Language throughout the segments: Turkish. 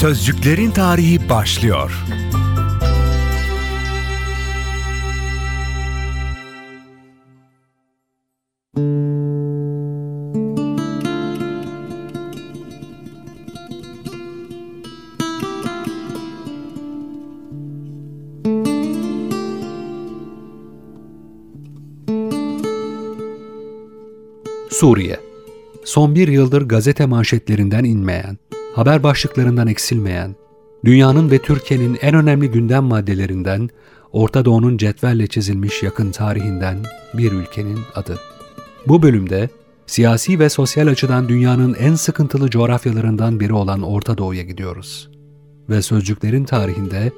Sözcüklerin tarihi başlıyor. Suriye Son bir yıldır gazete manşetlerinden inmeyen, haber başlıklarından eksilmeyen, dünyanın ve Türkiye'nin en önemli gündem maddelerinden, Orta Doğu'nun cetvelle çizilmiş yakın tarihinden bir ülkenin adı. Bu bölümde siyasi ve sosyal açıdan dünyanın en sıkıntılı coğrafyalarından biri olan Orta Doğu'ya gidiyoruz. Ve sözcüklerin tarihinde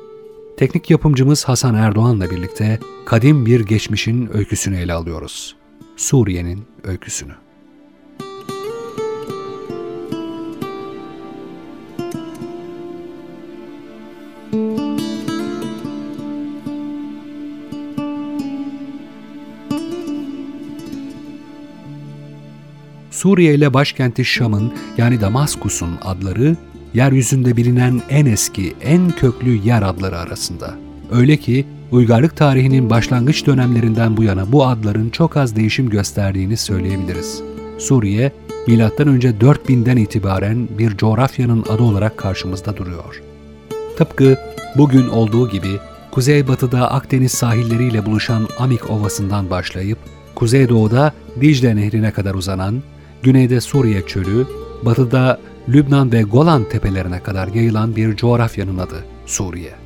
teknik yapımcımız Hasan Erdoğan'la birlikte kadim bir geçmişin öyküsünü ele alıyoruz. Suriye'nin öyküsünü. Suriye ile başkenti Şam'ın yani Damaskus'un adları yeryüzünde bilinen en eski, en köklü yer adları arasında. Öyle ki uygarlık tarihinin başlangıç dönemlerinden bu yana bu adların çok az değişim gösterdiğini söyleyebiliriz. Suriye, M.Ö. 4000'den itibaren bir coğrafyanın adı olarak karşımızda duruyor. Tıpkı bugün olduğu gibi kuzeybatıda Akdeniz sahilleriyle buluşan Amik Ovası'ndan başlayıp, kuzeydoğuda Dicle Nehri'ne kadar uzanan güneyde Suriye çölü, batıda Lübnan ve Golan tepelerine kadar yayılan bir coğrafyanın adı Suriye.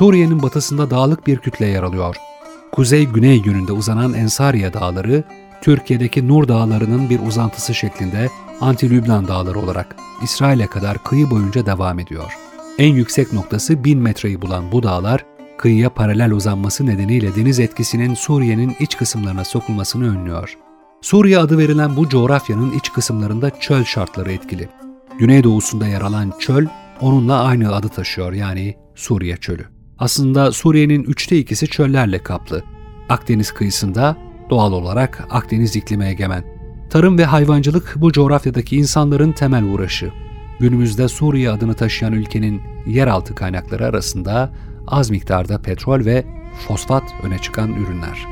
Suriye'nin batısında dağlık bir kütle yer alıyor. Kuzey-güney yönünde uzanan Ensariye Dağları, Türkiye'deki Nur Dağları'nın bir uzantısı şeklinde Anti-Lübnan Dağları olarak İsrail'e kadar kıyı boyunca devam ediyor. En yüksek noktası 1000 metreyi bulan bu dağlar, kıyıya paralel uzanması nedeniyle deniz etkisinin Suriye'nin iç kısımlarına sokulmasını önlüyor. Suriye adı verilen bu coğrafyanın iç kısımlarında çöl şartları etkili. Güneydoğusunda yer alan çöl, onunla aynı adı taşıyor yani Suriye Çölü. Aslında Suriye'nin üçte ikisi çöllerle kaplı. Akdeniz kıyısında doğal olarak Akdeniz iklimi egemen. Tarım ve hayvancılık bu coğrafyadaki insanların temel uğraşı. Günümüzde Suriye adını taşıyan ülkenin yeraltı kaynakları arasında az miktarda petrol ve fosfat öne çıkan ürünler.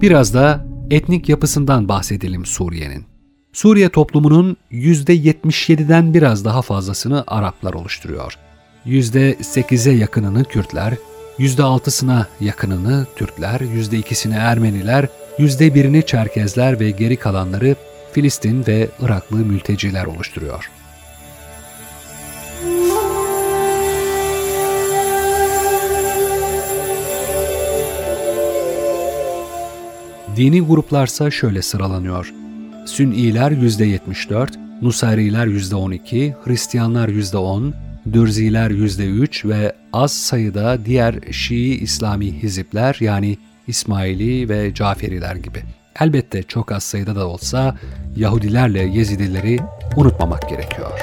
Biraz da etnik yapısından bahsedelim Suriye'nin. Suriye toplumunun %77'den biraz daha fazlasını Araplar oluşturuyor. %8'e yakınını Kürtler, %6'sına yakınını Türkler, %2'sini Ermeniler, %1'ini Çerkezler ve geri kalanları Filistin ve Iraklı mülteciler oluşturuyor. Dini gruplarsa şöyle sıralanıyor. Sünniler %74, Nusayriler %12, Hristiyanlar %10, Dürziler %3 ve az sayıda diğer Şii İslami hizipler yani İsmaili ve Caferiler gibi. Elbette çok az sayıda da olsa Yahudilerle Yezidileri unutmamak gerekiyor.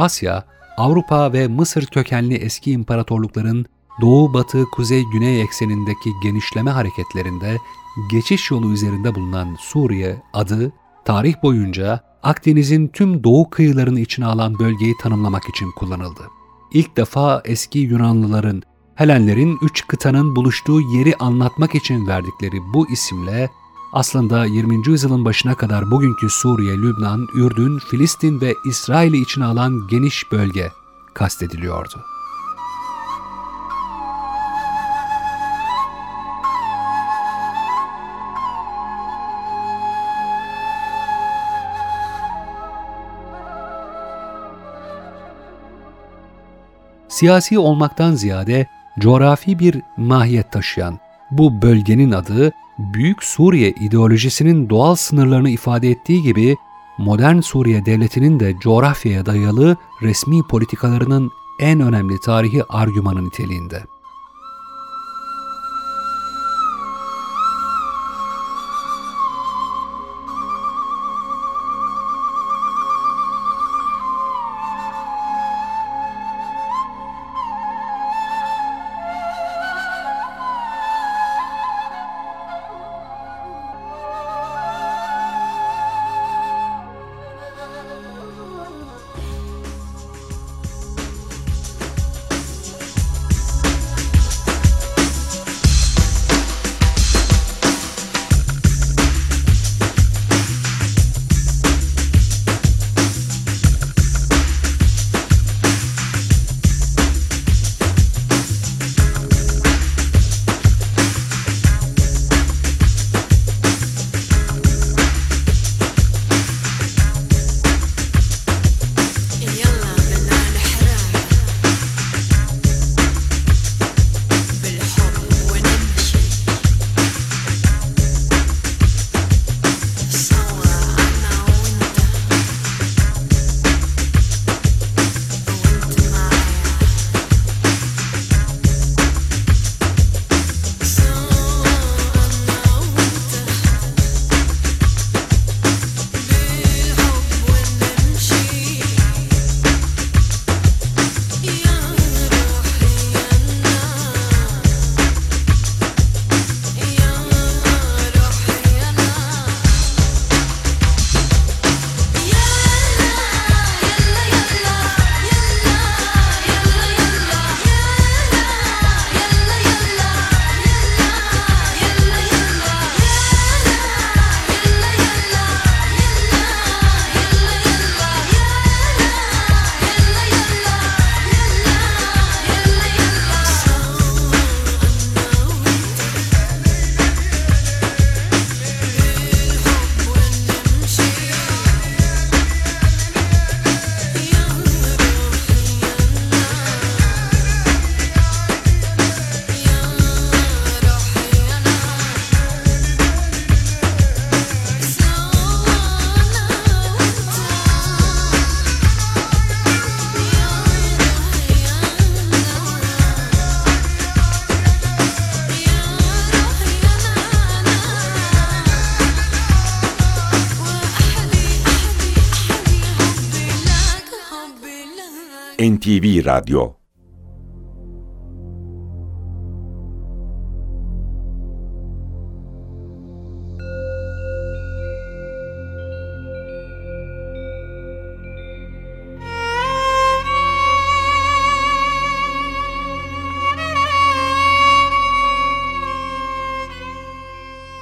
Asya, Avrupa ve Mısır kökenli eski imparatorlukların doğu, batı, kuzey, güney eksenindeki genişleme hareketlerinde geçiş yolu üzerinde bulunan Suriye adı, tarih boyunca Akdeniz'in tüm doğu kıyılarını içine alan bölgeyi tanımlamak için kullanıldı. İlk defa eski Yunanlıların, Helenlerin üç kıtanın buluştuğu yeri anlatmak için verdikleri bu isimle aslında 20. yüzyılın başına kadar bugünkü Suriye, Lübnan, Ürdün, Filistin ve İsrail'i içine alan geniş bölge kastediliyordu. Siyasi olmaktan ziyade coğrafi bir mahiyet taşıyan bu bölgenin adı Büyük Suriye ideolojisinin doğal sınırlarını ifade ettiği gibi modern Suriye devletinin de coğrafyaya dayalı resmi politikalarının en önemli tarihi argümanı niteliğinde. NTV Radyo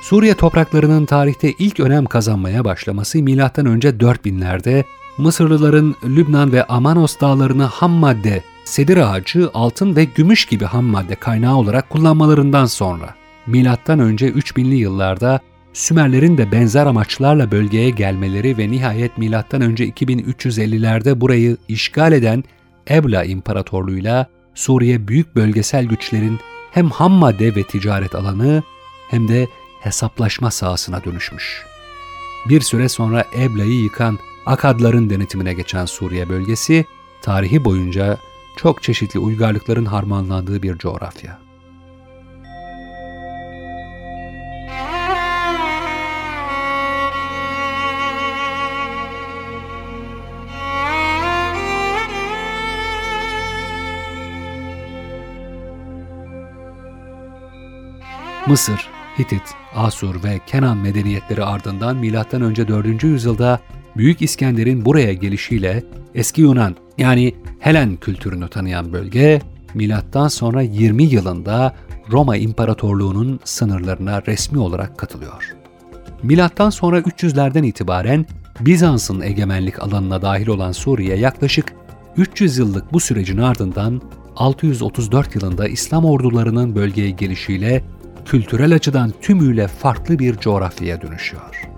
Suriye topraklarının tarihte ilk önem kazanmaya başlaması M.Ö. 4000'lerde Mısırlıların Lübnan ve Amanos dağlarını ham madde, sedir ağacı, altın ve gümüş gibi ham madde kaynağı olarak kullanmalarından sonra, milattan önce 3000'li yıllarda Sümerlerin de benzer amaçlarla bölgeye gelmeleri ve nihayet milattan önce 2350'lerde burayı işgal eden Ebla İmparatorluğu'yla Suriye büyük bölgesel güçlerin hem ham madde ve ticaret alanı hem de hesaplaşma sahasına dönüşmüş. Bir süre sonra Ebla'yı yıkan Akadların denetimine geçen Suriye bölgesi, tarihi boyunca çok çeşitli uygarlıkların harmanlandığı bir coğrafya. Mısır, Hitit, Asur ve Kenan medeniyetleri ardından M.Ö. 4. yüzyılda Büyük İskender'in buraya gelişiyle eski Yunan yani Helen kültürünü tanıyan bölge milattan sonra 20 yılında Roma İmparatorluğu'nun sınırlarına resmi olarak katılıyor. Milattan sonra 300'lerden itibaren Bizans'ın egemenlik alanına dahil olan Suriye yaklaşık 300 yıllık bu sürecin ardından 634 yılında İslam ordularının bölgeye gelişiyle kültürel açıdan tümüyle farklı bir coğrafyaya dönüşüyor.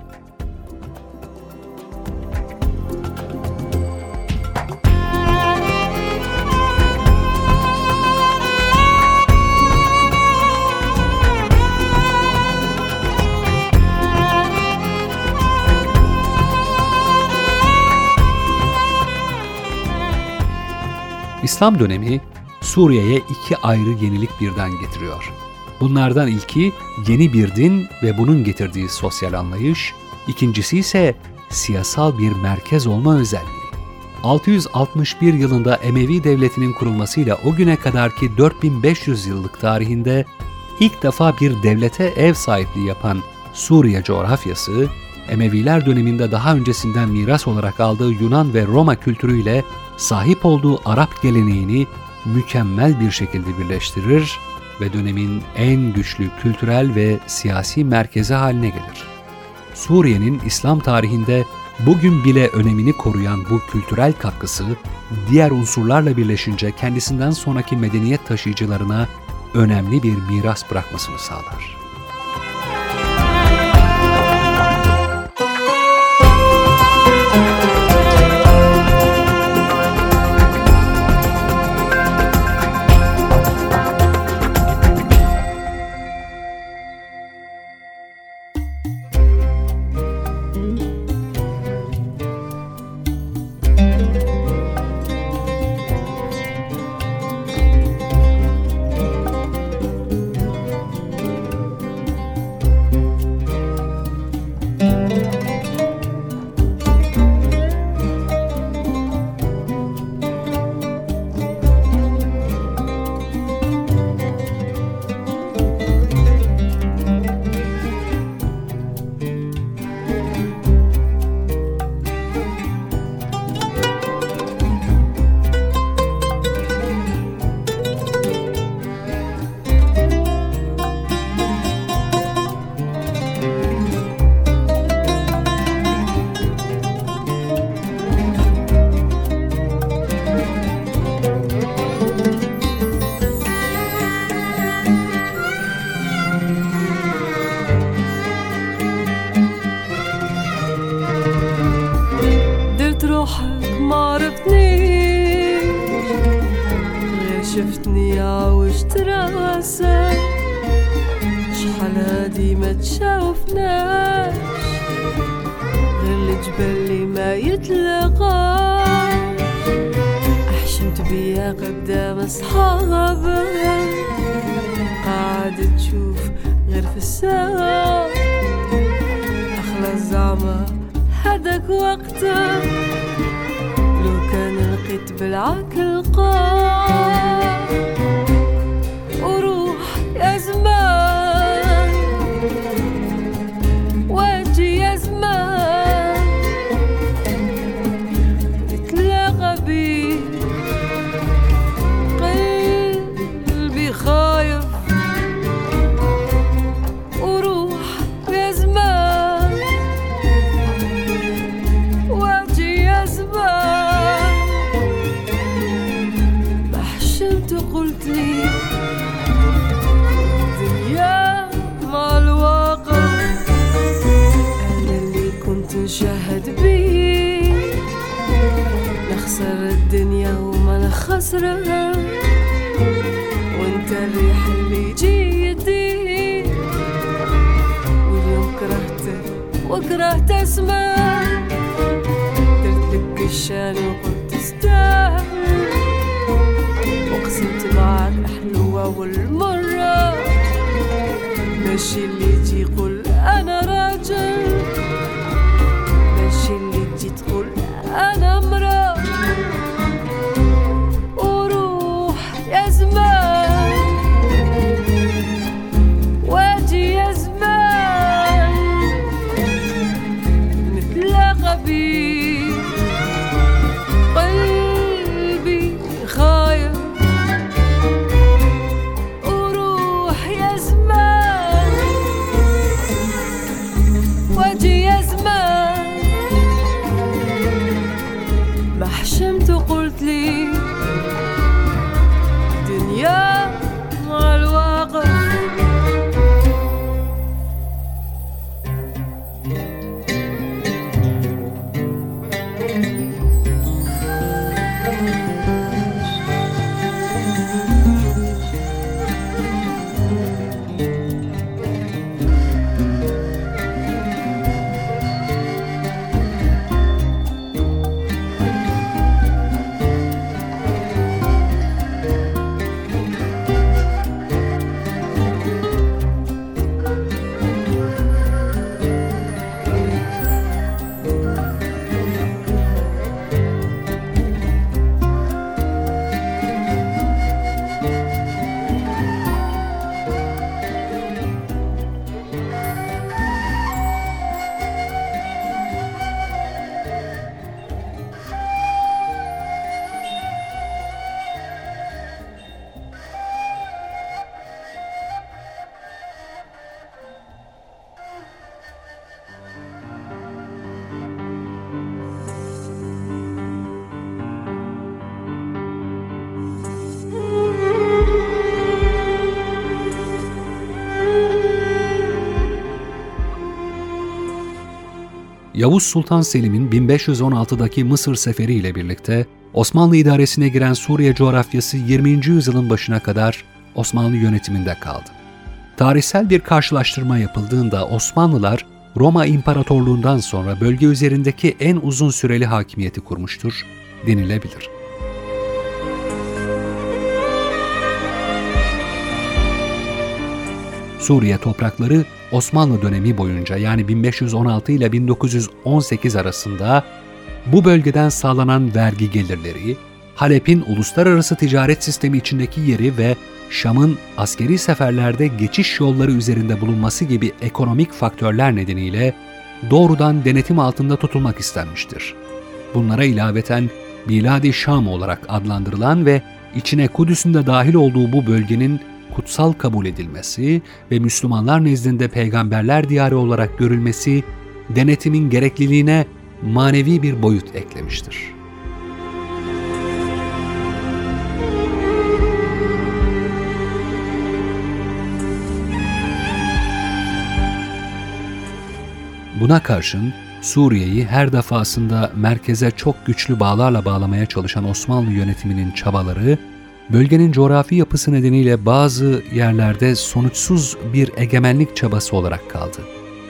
İslam dönemi Suriye'ye iki ayrı yenilik birden getiriyor. Bunlardan ilki yeni bir din ve bunun getirdiği sosyal anlayış, ikincisi ise siyasal bir merkez olma özelliği. 661 yılında Emevi Devleti'nin kurulmasıyla o güne kadarki 4500 yıllık tarihinde ilk defa bir devlete ev sahipliği yapan Suriye coğrafyası, Emeviler döneminde daha öncesinden miras olarak aldığı Yunan ve Roma kültürüyle sahip olduğu Arap geleneğini mükemmel bir şekilde birleştirir ve dönemin en güçlü kültürel ve siyasi merkezi haline gelir. Suriye'nin İslam tarihinde bugün bile önemini koruyan bu kültürel katkısı diğer unsurlarla birleşince kendisinden sonraki medeniyet taşıyıcılarına önemli bir miras bırakmasını sağlar. واصحابها قاعد تشوف غير في السماء Yavuz Sultan Selim'in 1516'daki Mısır seferi ile birlikte Osmanlı idaresine giren Suriye coğrafyası 20. yüzyılın başına kadar Osmanlı yönetiminde kaldı. Tarihsel bir karşılaştırma yapıldığında Osmanlılar Roma İmparatorluğundan sonra bölge üzerindeki en uzun süreli hakimiyeti kurmuştur denilebilir. Suriye toprakları Osmanlı dönemi boyunca yani 1516 ile 1918 arasında bu bölgeden sağlanan vergi gelirleri, Halep'in uluslararası ticaret sistemi içindeki yeri ve Şam'ın askeri seferlerde geçiş yolları üzerinde bulunması gibi ekonomik faktörler nedeniyle doğrudan denetim altında tutulmak istenmiştir. Bunlara ilaveten Biladi Şam olarak adlandırılan ve içine Kudüs'ün de dahil olduğu bu bölgenin kutsal kabul edilmesi ve Müslümanlar nezdinde peygamberler diyarı olarak görülmesi denetimin gerekliliğine manevi bir boyut eklemiştir. Buna karşın Suriye'yi her defasında merkeze çok güçlü bağlarla bağlamaya çalışan Osmanlı yönetiminin çabaları, bölgenin coğrafi yapısı nedeniyle bazı yerlerde sonuçsuz bir egemenlik çabası olarak kaldı.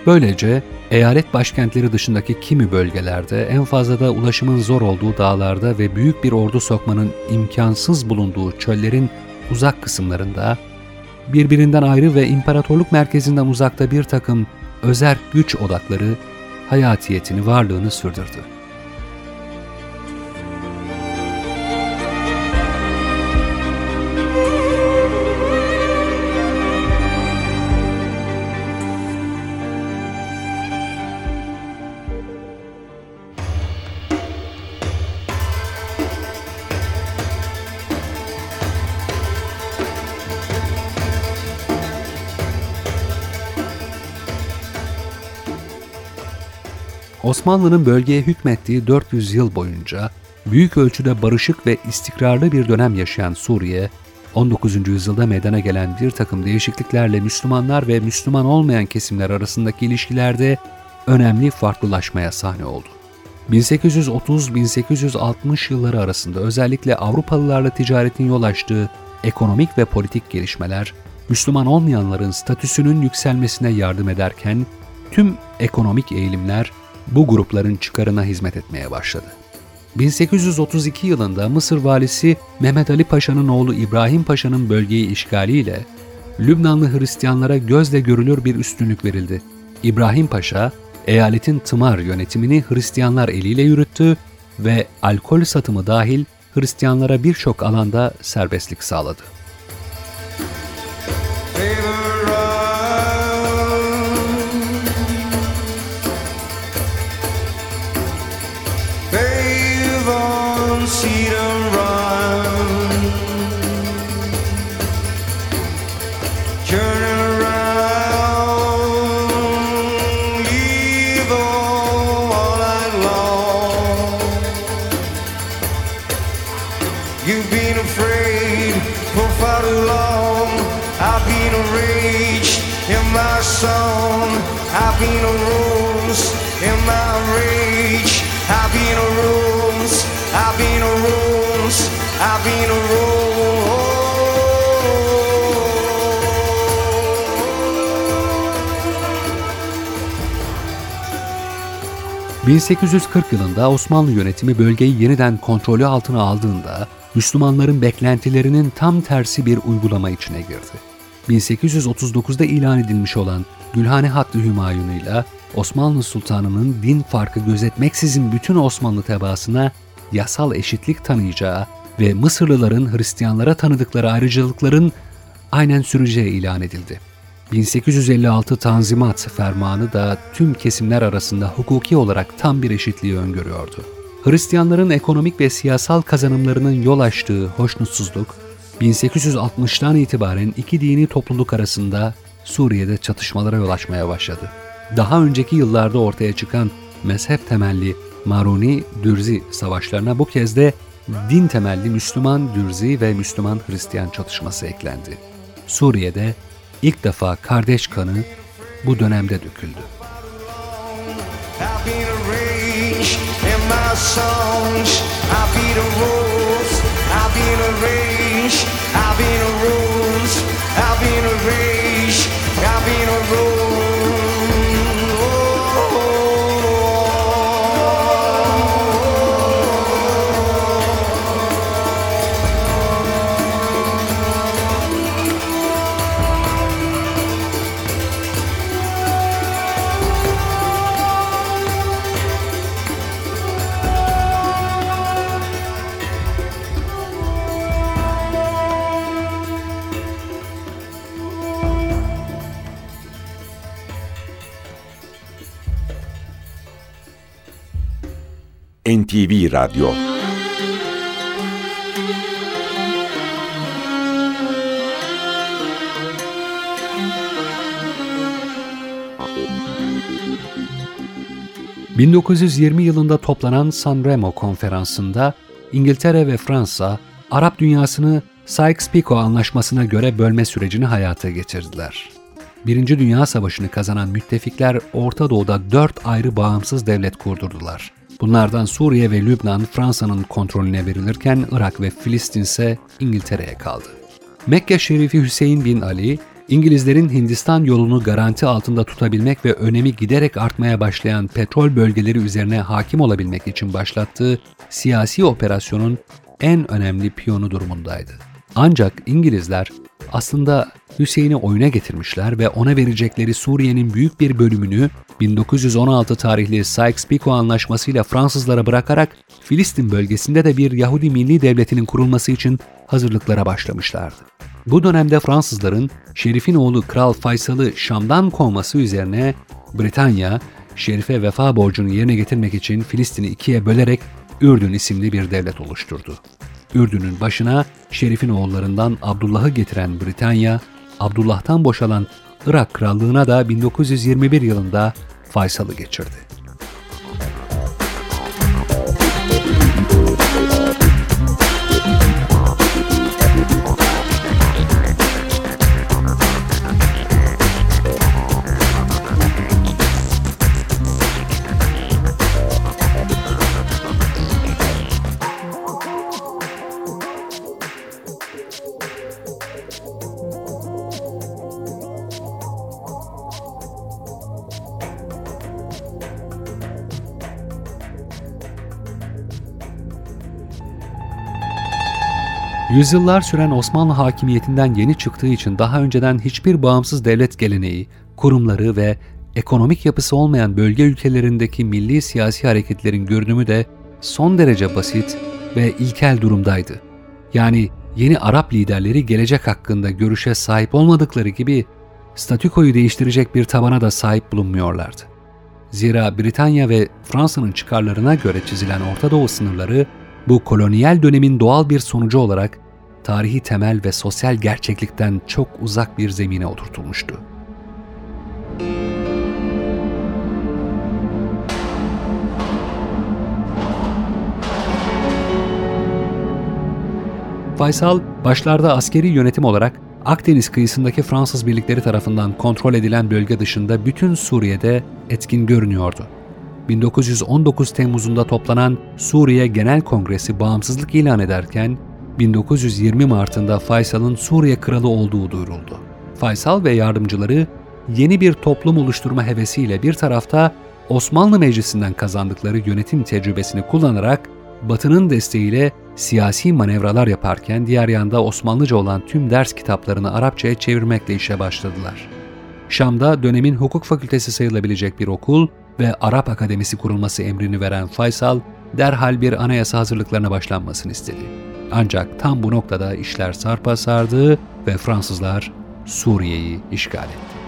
Böylece eyalet başkentleri dışındaki kimi bölgelerde en fazla da ulaşımın zor olduğu dağlarda ve büyük bir ordu sokmanın imkansız bulunduğu çöllerin uzak kısımlarında, birbirinden ayrı ve imparatorluk merkezinden uzakta bir takım özel güç odakları hayatiyetini, varlığını sürdürdü. Osmanlı'nın bölgeye hükmettiği 400 yıl boyunca büyük ölçüde barışık ve istikrarlı bir dönem yaşayan Suriye, 19. yüzyılda meydana gelen bir takım değişikliklerle Müslümanlar ve Müslüman olmayan kesimler arasındaki ilişkilerde önemli farklılaşmaya sahne oldu. 1830-1860 yılları arasında özellikle Avrupalılarla ticaretin yol açtığı ekonomik ve politik gelişmeler, Müslüman olmayanların statüsünün yükselmesine yardım ederken, tüm ekonomik eğilimler bu grupların çıkarına hizmet etmeye başladı. 1832 yılında Mısır valisi Mehmet Ali Paşa'nın oğlu İbrahim Paşa'nın bölgeyi işgaliyle Lübnanlı Hristiyanlara gözle görülür bir üstünlük verildi. İbrahim Paşa, eyaletin tımar yönetimini Hristiyanlar eliyle yürüttü ve alkol satımı dahil Hristiyanlara birçok alanda serbestlik sağladı. I've been a roll. 1840 yılında Osmanlı yönetimi bölgeyi yeniden kontrolü altına aldığında Müslümanların beklentilerinin tam tersi bir uygulama içine girdi. 1839'da ilan edilmiş olan Gülhane Hattı Hümayun'uyla Osmanlı Sultanı'nın din farkı gözetmeksizin bütün Osmanlı tebaasına yasal eşitlik tanıyacağı ve Mısırlıların Hristiyanlara tanıdıkları ayrıcalıkların aynen süreceği ilan edildi. 1856 Tanzimat Fermanı da tüm kesimler arasında hukuki olarak tam bir eşitliği öngörüyordu. Hristiyanların ekonomik ve siyasal kazanımlarının yol açtığı hoşnutsuzluk, 1860'tan itibaren iki dini topluluk arasında Suriye'de çatışmalara yol açmaya başladı. Daha önceki yıllarda ortaya çıkan mezhep temelli Maruni-Dürzi savaşlarına bu kez de din temelli Müslüman Dürzi ve Müslüman Hristiyan çatışması eklendi. Suriye'de ilk defa kardeş kanı bu dönemde döküldü. songs. I'll be the NTV Radyo ...1920 yılında toplanan Sanremo konferansında İngiltere ve Fransa, Arap dünyasını Sykes-Picot anlaşmasına göre bölme sürecini hayata geçirdiler. Birinci Dünya Savaşı'nı kazanan müttefikler Orta Doğu'da dört ayrı bağımsız devlet kurdurdular. Bunlardan Suriye ve Lübnan Fransa'nın kontrolüne verilirken Irak ve Filistin ise İngiltere'ye kaldı. Mekke Şerifi Hüseyin bin Ali, İngilizlerin Hindistan yolunu garanti altında tutabilmek ve önemi giderek artmaya başlayan petrol bölgeleri üzerine hakim olabilmek için başlattığı siyasi operasyonun en önemli piyonu durumundaydı. Ancak İngilizler aslında Hüseyin'i oyuna getirmişler ve ona verecekleri Suriye'nin büyük bir bölümünü 1916 tarihli Sykes-Picot anlaşmasıyla Fransızlara bırakarak Filistin bölgesinde de bir Yahudi Milli Devleti'nin kurulması için hazırlıklara başlamışlardı. Bu dönemde Fransızların Şerif'in oğlu Kral Faysal'ı Şam'dan kovması üzerine Britanya, Şerif'e vefa borcunu yerine getirmek için Filistin'i ikiye bölerek Ürdün isimli bir devlet oluşturdu. Ürdün'ün başına Şerif'in oğullarından Abdullah'ı getiren Britanya, Abdullah'tan boşalan Irak Krallığına da 1921 yılında Faysal'ı geçirdi. Yüzyıllar süren Osmanlı hakimiyetinden yeni çıktığı için daha önceden hiçbir bağımsız devlet geleneği, kurumları ve ekonomik yapısı olmayan bölge ülkelerindeki milli siyasi hareketlerin görünümü de son derece basit ve ilkel durumdaydı. Yani yeni Arap liderleri gelecek hakkında görüşe sahip olmadıkları gibi statükoyu değiştirecek bir tabana da sahip bulunmuyorlardı. Zira Britanya ve Fransa'nın çıkarlarına göre çizilen Orta Doğu sınırları bu kolonyal dönemin doğal bir sonucu olarak tarihi temel ve sosyal gerçeklikten çok uzak bir zemine oturtulmuştu. Faysal, başlarda askeri yönetim olarak Akdeniz kıyısındaki Fransız birlikleri tarafından kontrol edilen bölge dışında bütün Suriye'de etkin görünüyordu. 1919 Temmuz'unda toplanan Suriye Genel Kongresi bağımsızlık ilan ederken 1920 Mart'ında Faysal'ın Suriye kralı olduğu duyuruldu. Faysal ve yardımcıları yeni bir toplum oluşturma hevesiyle bir tarafta Osmanlı Meclisi'nden kazandıkları yönetim tecrübesini kullanarak Batı'nın desteğiyle siyasi manevralar yaparken diğer yanda Osmanlıca olan tüm ders kitaplarını Arapçaya çevirmekle işe başladılar. Şam'da dönemin hukuk fakültesi sayılabilecek bir okul ve Arap Akademisi kurulması emrini veren Faysal, derhal bir anayasa hazırlıklarına başlanmasını istedi. Ancak tam bu noktada işler sarpa sardı ve Fransızlar Suriye'yi işgal etti.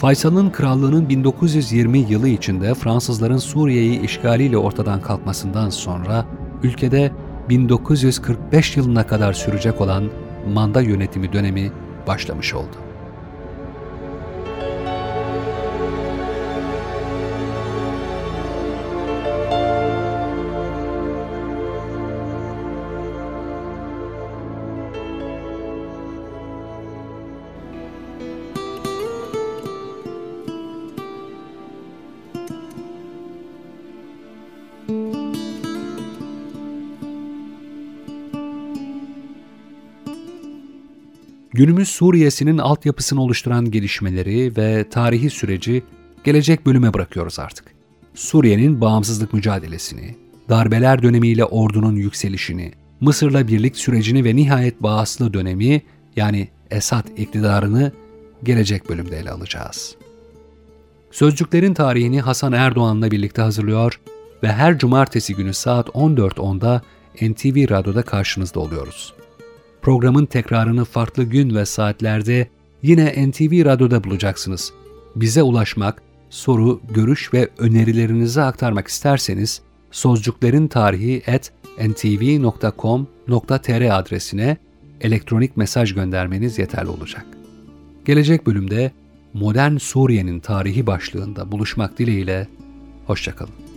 Faysal'ın krallığının 1920 yılı içinde Fransızların Suriye'yi işgaliyle ortadan kalkmasından sonra ülkede 1945 yılına kadar sürecek olan manda yönetimi dönemi başlamış oldu. Günümüz Suriye'sinin altyapısını oluşturan gelişmeleri ve tarihi süreci gelecek bölüme bırakıyoruz artık. Suriye'nin bağımsızlık mücadelesini, darbeler dönemiyle ordunun yükselişini, Mısır'la birlik sürecini ve nihayet bağıslı dönemi yani Esad iktidarını gelecek bölümde ele alacağız. Sözcüklerin tarihini Hasan Erdoğan'la birlikte hazırlıyor ve her cumartesi günü saat 14.10'da NTV Radyo'da karşınızda oluyoruz. Programın tekrarını farklı gün ve saatlerde yine NTV Radyo'da bulacaksınız. Bize ulaşmak, soru, görüş ve önerilerinizi aktarmak isterseniz sözcüklerin tarihi at ntv.com.tr adresine elektronik mesaj göndermeniz yeterli olacak. Gelecek bölümde Modern Suriye'nin tarihi başlığında buluşmak dileğiyle, hoşçakalın.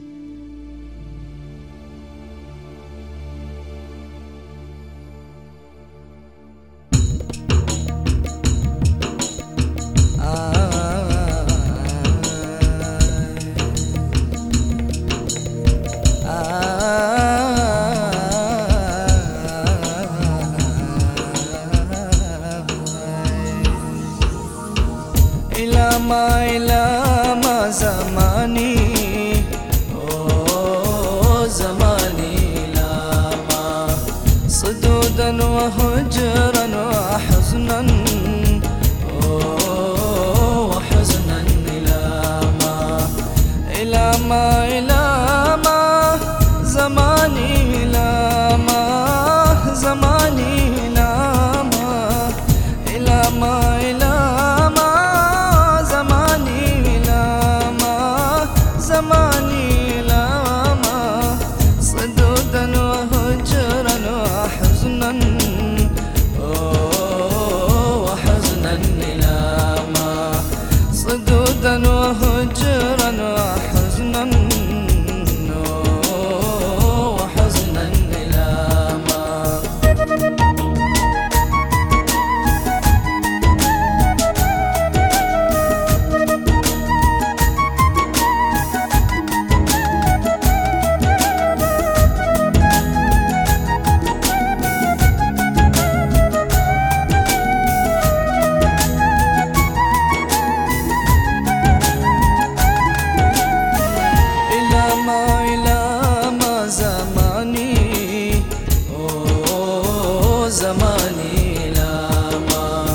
زماني لا ما.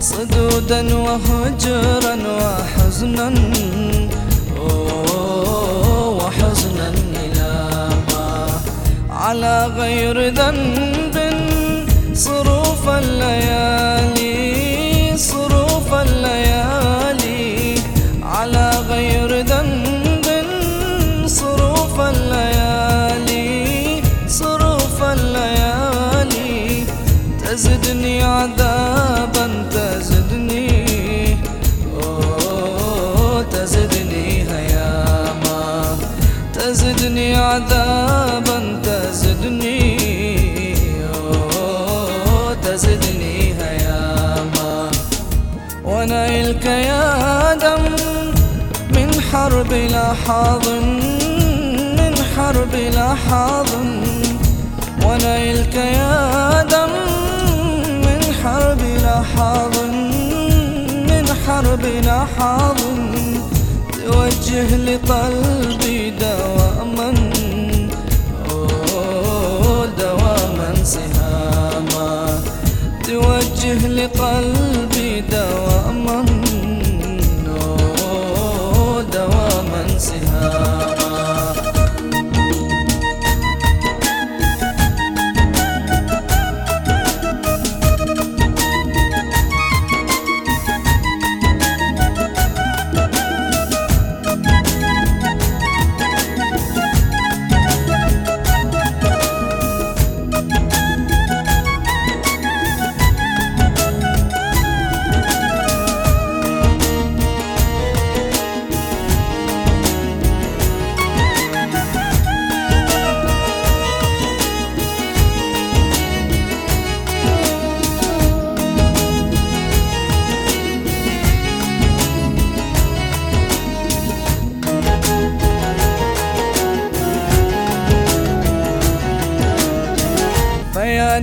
صدودا وهجرا وحزنا. وحزنا لا ما. على غير ذنب صروف الليالي. حاض من حرب لا حاضن. ونيلك يا دم من حرب لا حاضن من حرب لا حاضن. توجه لقلبي دواما دواما سهاما. توجه لقلبي دواما.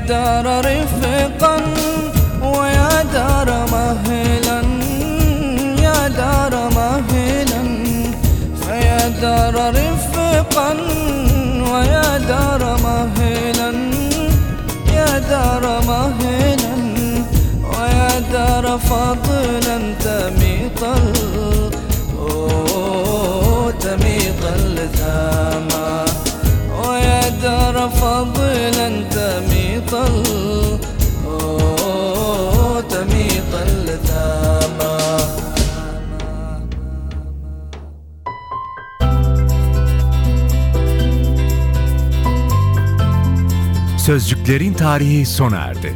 دار رفقا ويا دار مهلا يا دار مهلا. فيا دار رفقا ويا دار مهلا يا دار مهلا. ويا دار فضلا تميط تميط اللثامات ال- أوه، تميط الثامة Sözcüklerin tarihi sona erdi.